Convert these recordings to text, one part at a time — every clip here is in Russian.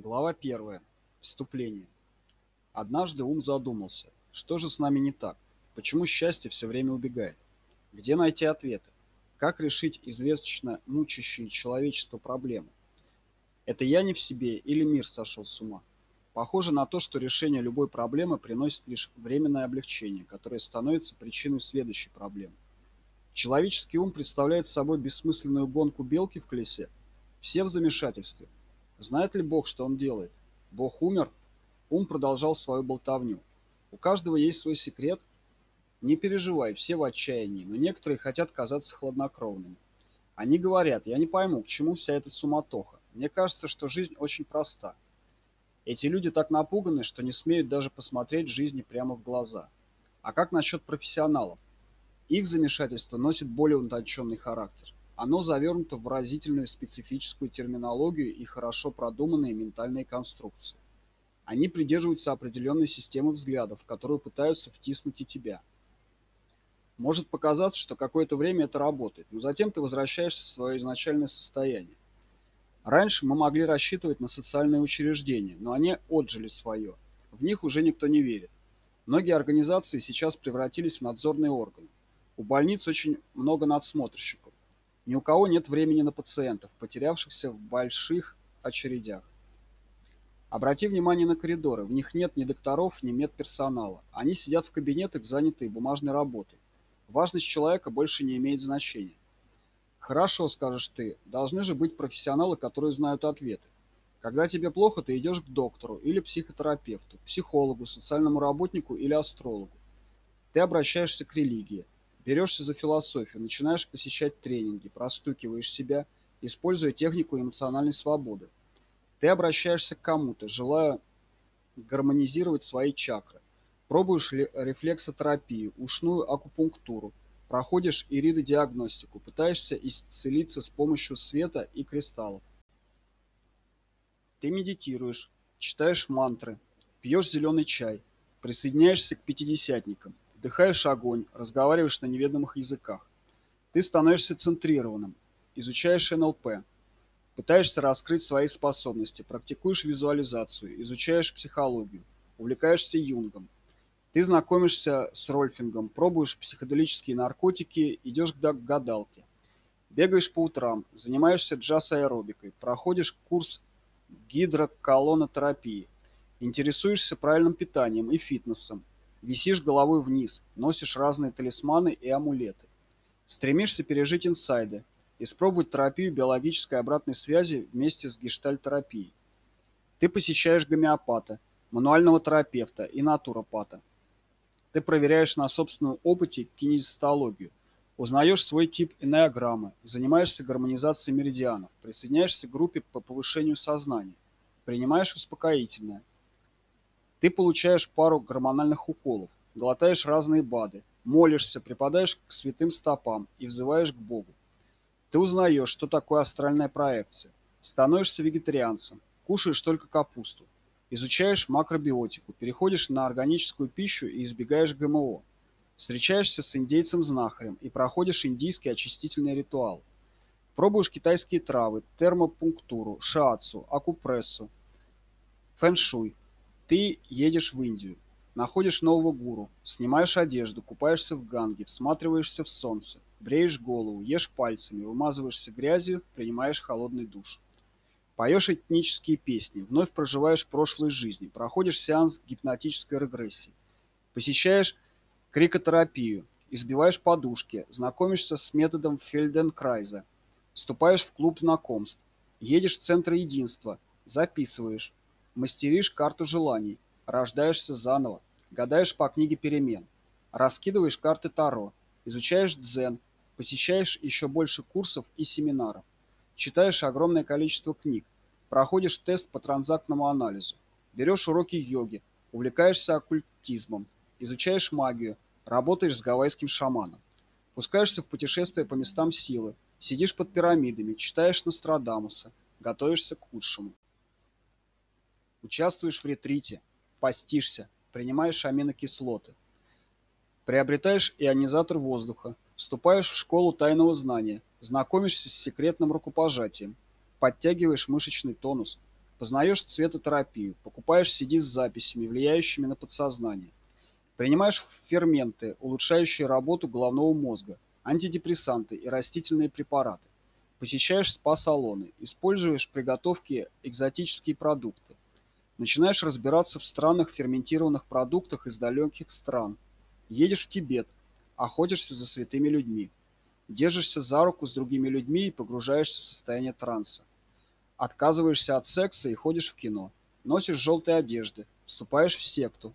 Глава первая. Вступление. Однажды ум задумался, что же с нами не так? Почему счастье все время убегает? Где найти ответы? Как решить извечно мучащие человечество проблемы? Это я не в себе или мир сошел с ума? Похоже на то, что решение любой проблемы приносит лишь временное облегчение, которое становится причиной следующей проблемы. Человеческий ум представляет собой бессмысленную гонку белки в колесе. Все в замешательстве – Знает ли Бог, что он делает? Бог умер? Ум продолжал свою болтовню. У каждого есть свой секрет. Не переживай, все в отчаянии, но некоторые хотят казаться хладнокровными. Они говорят, я не пойму, к чему вся эта суматоха. Мне кажется, что жизнь очень проста. Эти люди так напуганы, что не смеют даже посмотреть жизни прямо в глаза. А как насчет профессионалов? Их замешательство носит более утонченный характер. Оно завернуто в выразительную специфическую терминологию и хорошо продуманные ментальные конструкции. Они придерживаются определенной системы взглядов, которую пытаются втиснуть и тебя. Может показаться, что какое-то время это работает, но затем ты возвращаешься в свое изначальное состояние. Раньше мы могли рассчитывать на социальные учреждения, но они отжили свое. В них уже никто не верит. Многие организации сейчас превратились в надзорные органы. У больниц очень много надсмотрщиков. Ни у кого нет времени на пациентов, потерявшихся в больших очередях. Обрати внимание на коридоры. В них нет ни докторов, ни медперсонала. Они сидят в кабинетах, занятые бумажной работой. Важность человека больше не имеет значения. Хорошо, скажешь ты, должны же быть профессионалы, которые знают ответы. Когда тебе плохо, ты идешь к доктору или психотерапевту, психологу, социальному работнику или астрологу. Ты обращаешься к религии – берешься за философию, начинаешь посещать тренинги, простукиваешь себя, используя технику эмоциональной свободы. Ты обращаешься к кому-то, желая гармонизировать свои чакры. Пробуешь рефлексотерапию, ушную акупунктуру, проходишь иридодиагностику, пытаешься исцелиться с помощью света и кристаллов. Ты медитируешь, читаешь мантры, пьешь зеленый чай, присоединяешься к пятидесятникам – вдыхаешь огонь, разговариваешь на неведомых языках. Ты становишься центрированным, изучаешь НЛП, пытаешься раскрыть свои способности, практикуешь визуализацию, изучаешь психологию, увлекаешься Юнгом. Ты знакомишься с Рольфингом, пробуешь психоделические наркотики, идешь к гадалке. Бегаешь по утрам, занимаешься джаз-аэробикой, проходишь курс гидроколонотерапии, интересуешься правильным питанием и фитнесом, Висишь головой вниз, носишь разные талисманы и амулеты. Стремишься пережить инсайды, испробовать терапию биологической обратной связи вместе с гештальтерапией. Ты посещаешь гомеопата, мануального терапевта и натуропата. Ты проверяешь на собственном опыте кинезиологию, узнаешь свой тип энеограммы, занимаешься гармонизацией меридианов, присоединяешься к группе по повышению сознания, принимаешь успокоительное, ты получаешь пару гормональных уколов, глотаешь разные БАДы, молишься, припадаешь к святым стопам и взываешь к Богу. Ты узнаешь, что такое астральная проекция, становишься вегетарианцем, кушаешь только капусту, изучаешь макробиотику, переходишь на органическую пищу и избегаешь ГМО, встречаешься с индейцем-знахарем и проходишь индийский очистительный ритуал. Пробуешь китайские травы, термопунктуру, шиатсу, акупрессу, фэншуй, ты едешь в Индию, находишь нового гуру, снимаешь одежду, купаешься в Ганге, всматриваешься в солнце, бреешь голову, ешь пальцами, вымазываешься грязью, принимаешь холодный душ. Поешь этнические песни, вновь проживаешь прошлые жизни, проходишь сеанс гипнотической регрессии, посещаешь крикотерапию, избиваешь подушки, знакомишься с методом Фельденкрайза, вступаешь в клуб знакомств, едешь в центр единства, записываешь, мастеришь карту желаний, рождаешься заново, гадаешь по книге перемен, раскидываешь карты Таро, изучаешь дзен, посещаешь еще больше курсов и семинаров, читаешь огромное количество книг, проходишь тест по транзактному анализу, берешь уроки йоги, увлекаешься оккультизмом, изучаешь магию, работаешь с гавайским шаманом, пускаешься в путешествия по местам силы, сидишь под пирамидами, читаешь Нострадамуса, готовишься к худшему. Участвуешь в ретрите, постишься, принимаешь аминокислоты. Приобретаешь ионизатор воздуха, вступаешь в школу тайного знания, знакомишься с секретным рукопожатием, подтягиваешь мышечный тонус, познаешь цветотерапию, покупаешь CD с записями, влияющими на подсознание, принимаешь ферменты, улучшающие работу головного мозга, антидепрессанты и растительные препараты, посещаешь спа-салоны, используешь при готовке экзотические продукты, начинаешь разбираться в странных ферментированных продуктах из далеких стран, едешь в Тибет, охотишься за святыми людьми, держишься за руку с другими людьми и погружаешься в состояние транса. Отказываешься от секса и ходишь в кино. Носишь желтые одежды, вступаешь в секту.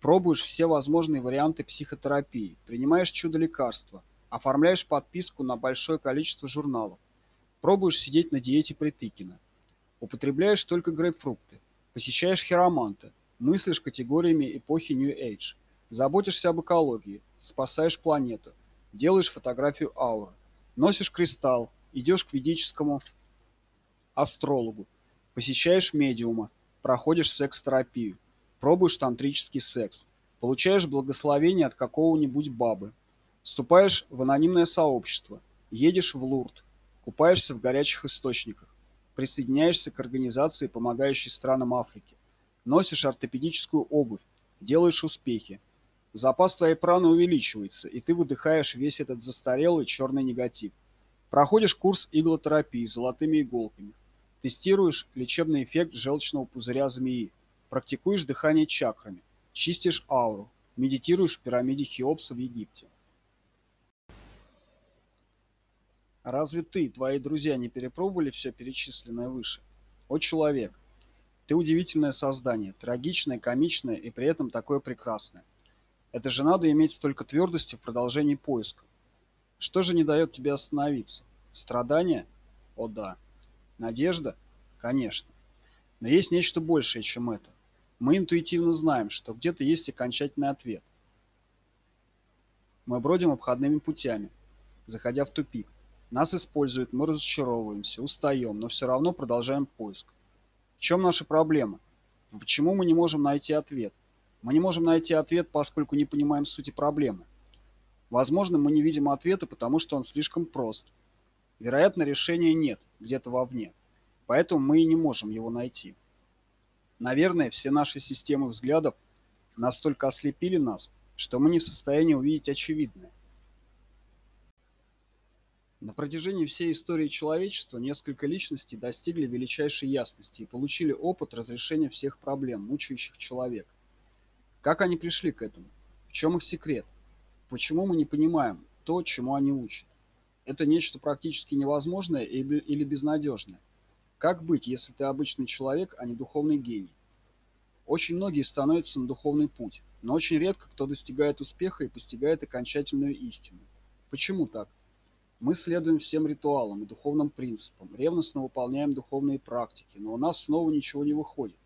Пробуешь все возможные варианты психотерапии, принимаешь чудо-лекарства, оформляешь подписку на большое количество журналов. Пробуешь сидеть на диете Притыкина. Употребляешь только грейпфрукты. Посещаешь хироманта. Мыслишь категориями эпохи New Age. Заботишься об экологии. Спасаешь планету. Делаешь фотографию ауры. Носишь кристалл. Идешь к ведическому астрологу, посещаешь медиума, проходишь секс-терапию, пробуешь тантрический секс, получаешь благословение от какого-нибудь бабы, вступаешь в анонимное сообщество, едешь в Лурд, купаешься в горячих источниках, присоединяешься к организации, помогающей странам Африки, носишь ортопедическую обувь, делаешь успехи. Запас твоей праны увеличивается, и ты выдыхаешь весь этот застарелый черный негатив. Проходишь курс иглотерапии с золотыми иголками. Тестируешь лечебный эффект желчного пузыря змеи. Практикуешь дыхание чакрами. Чистишь ауру. Медитируешь в пирамиде Хеопса в Египте. Разве ты и твои друзья не перепробовали все перечисленное выше? О, человек! Ты удивительное создание, трагичное, комичное и при этом такое прекрасное. Это же надо иметь столько твердости в продолжении поиска. Что же не дает тебе остановиться? Страдания? О да. Надежда? Конечно. Но есть нечто большее, чем это. Мы интуитивно знаем, что где-то есть окончательный ответ. Мы бродим обходными путями, заходя в тупик. Нас используют, мы разочаровываемся, устаем, но все равно продолжаем поиск. В чем наша проблема? Почему мы не можем найти ответ? Мы не можем найти ответ, поскольку не понимаем сути проблемы. Возможно, мы не видим ответа, потому что он слишком прост. Вероятно, решения нет, где-то вовне. Поэтому мы и не можем его найти. Наверное, все наши системы взглядов настолько ослепили нас, что мы не в состоянии увидеть очевидное. На протяжении всей истории человечества несколько личностей достигли величайшей ясности и получили опыт разрешения всех проблем, мучающих человека. Как они пришли к этому? В чем их секрет? Почему мы не понимаем то, чему они учат? Это нечто практически невозможное или безнадежное. Как быть, если ты обычный человек, а не духовный гений? Очень многие становятся на духовный путь, но очень редко кто достигает успеха и постигает окончательную истину. Почему так? Мы следуем всем ритуалам и духовным принципам, ревностно выполняем духовные практики, но у нас снова ничего не выходит.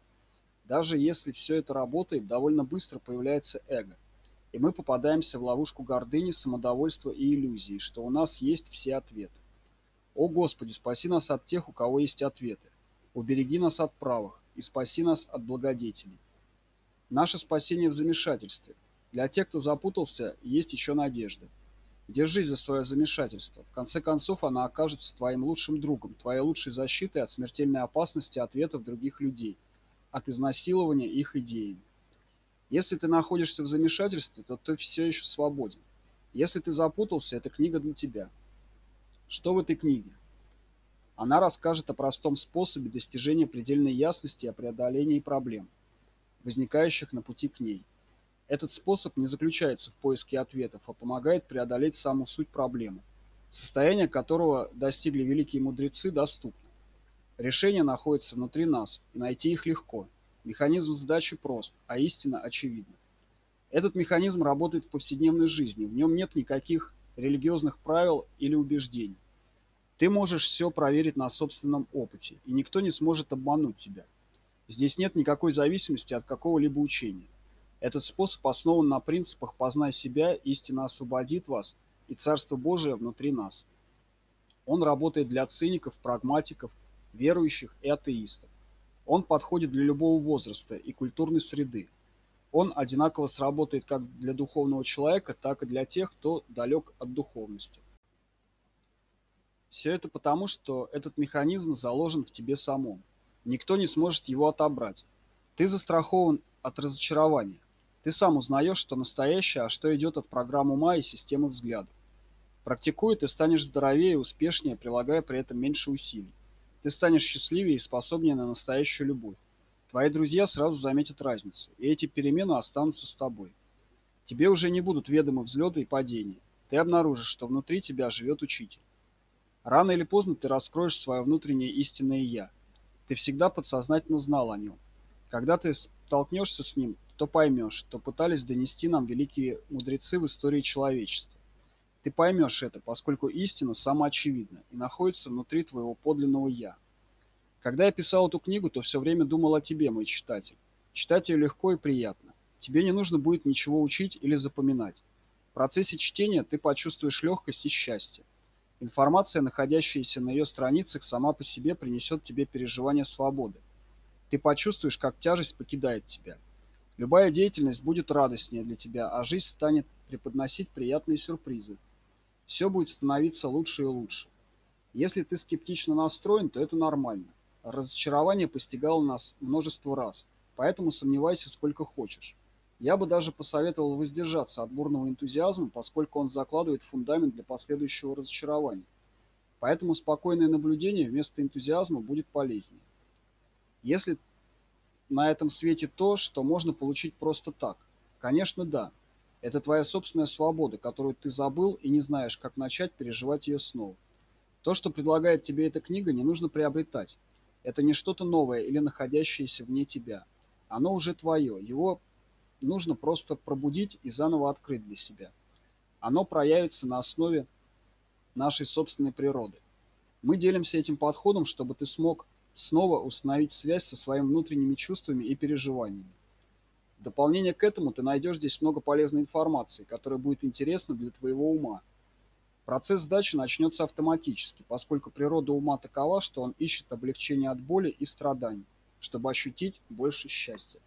Даже если все это работает, довольно быстро появляется эго и мы попадаемся в ловушку гордыни, самодовольства и иллюзии, что у нас есть все ответы. О Господи, спаси нас от тех, у кого есть ответы. Убереги нас от правых и спаси нас от благодетелей. Наше спасение в замешательстве. Для тех, кто запутался, есть еще надежда. Держись за свое замешательство. В конце концов, она окажется твоим лучшим другом, твоей лучшей защитой от смертельной опасности ответов других людей, от изнасилования их идеями. Если ты находишься в замешательстве, то ты все еще свободен. Если ты запутался, эта книга для тебя. Что в этой книге? Она расскажет о простом способе достижения предельной ясности и о преодолении проблем, возникающих на пути к ней. Этот способ не заключается в поиске ответов, а помогает преодолеть саму суть проблемы, состояние которого достигли великие мудрецы, доступно. Решение находится внутри нас, и найти их легко. Механизм задачи прост, а истина очевидна. Этот механизм работает в повседневной жизни, в нем нет никаких религиозных правил или убеждений. Ты можешь все проверить на собственном опыте, и никто не сможет обмануть тебя. Здесь нет никакой зависимости от какого-либо учения. Этот способ основан на принципах «познай себя», «истина освободит вас» и «царство Божие внутри нас». Он работает для циников, прагматиков, верующих и атеистов. Он подходит для любого возраста и культурной среды. Он одинаково сработает как для духовного человека, так и для тех, кто далек от духовности. Все это потому, что этот механизм заложен в тебе самом. Никто не сможет его отобрать. Ты застрахован от разочарования. Ты сам узнаешь, что настоящее, а что идет от программ ума и системы взглядов. Практикуя, ты станешь здоровее и успешнее, прилагая при этом меньше усилий. Ты станешь счастливее и способнее на настоящую любовь. Твои друзья сразу заметят разницу, и эти перемены останутся с тобой. Тебе уже не будут ведомы взлеты и падения. Ты обнаружишь, что внутри тебя живет учитель. Рано или поздно ты раскроешь свое внутреннее истинное «я». Ты всегда подсознательно знал о нем. Когда ты столкнешься с ним, то поймешь, что пытались донести нам великие мудрецы в истории человечества. Ты поймешь это, поскольку истина самоочевидна и находится внутри твоего подлинного «я». Когда я писал эту книгу, то все время думал о тебе, мой читатель. Читать ее легко и приятно. Тебе не нужно будет ничего учить или запоминать. В процессе чтения ты почувствуешь легкость и счастье. Информация, находящаяся на ее страницах, сама по себе принесет тебе переживание свободы. Ты почувствуешь, как тяжесть покидает тебя. Любая деятельность будет радостнее для тебя, а жизнь станет преподносить приятные сюрпризы. Все будет становиться лучше и лучше. Если ты скептично настроен, то это нормально. Разочарование постигало нас множество раз, поэтому сомневайся сколько хочешь. Я бы даже посоветовал воздержаться от бурного энтузиазма, поскольку он закладывает фундамент для последующего разочарования. Поэтому спокойное наблюдение вместо энтузиазма будет полезнее. Если на этом свете то, что можно получить просто так, конечно, да. Это твоя собственная свобода, которую ты забыл и не знаешь, как начать переживать ее снова. То, что предлагает тебе эта книга, не нужно приобретать. Это не что-то новое или находящееся вне тебя. Оно уже твое. Его нужно просто пробудить и заново открыть для себя. Оно проявится на основе нашей собственной природы. Мы делимся этим подходом, чтобы ты смог снова установить связь со своими внутренними чувствами и переживаниями. В дополнение к этому ты найдешь здесь много полезной информации, которая будет интересна для твоего ума. Процесс сдачи начнется автоматически, поскольку природа ума такова, что он ищет облегчение от боли и страданий, чтобы ощутить больше счастья.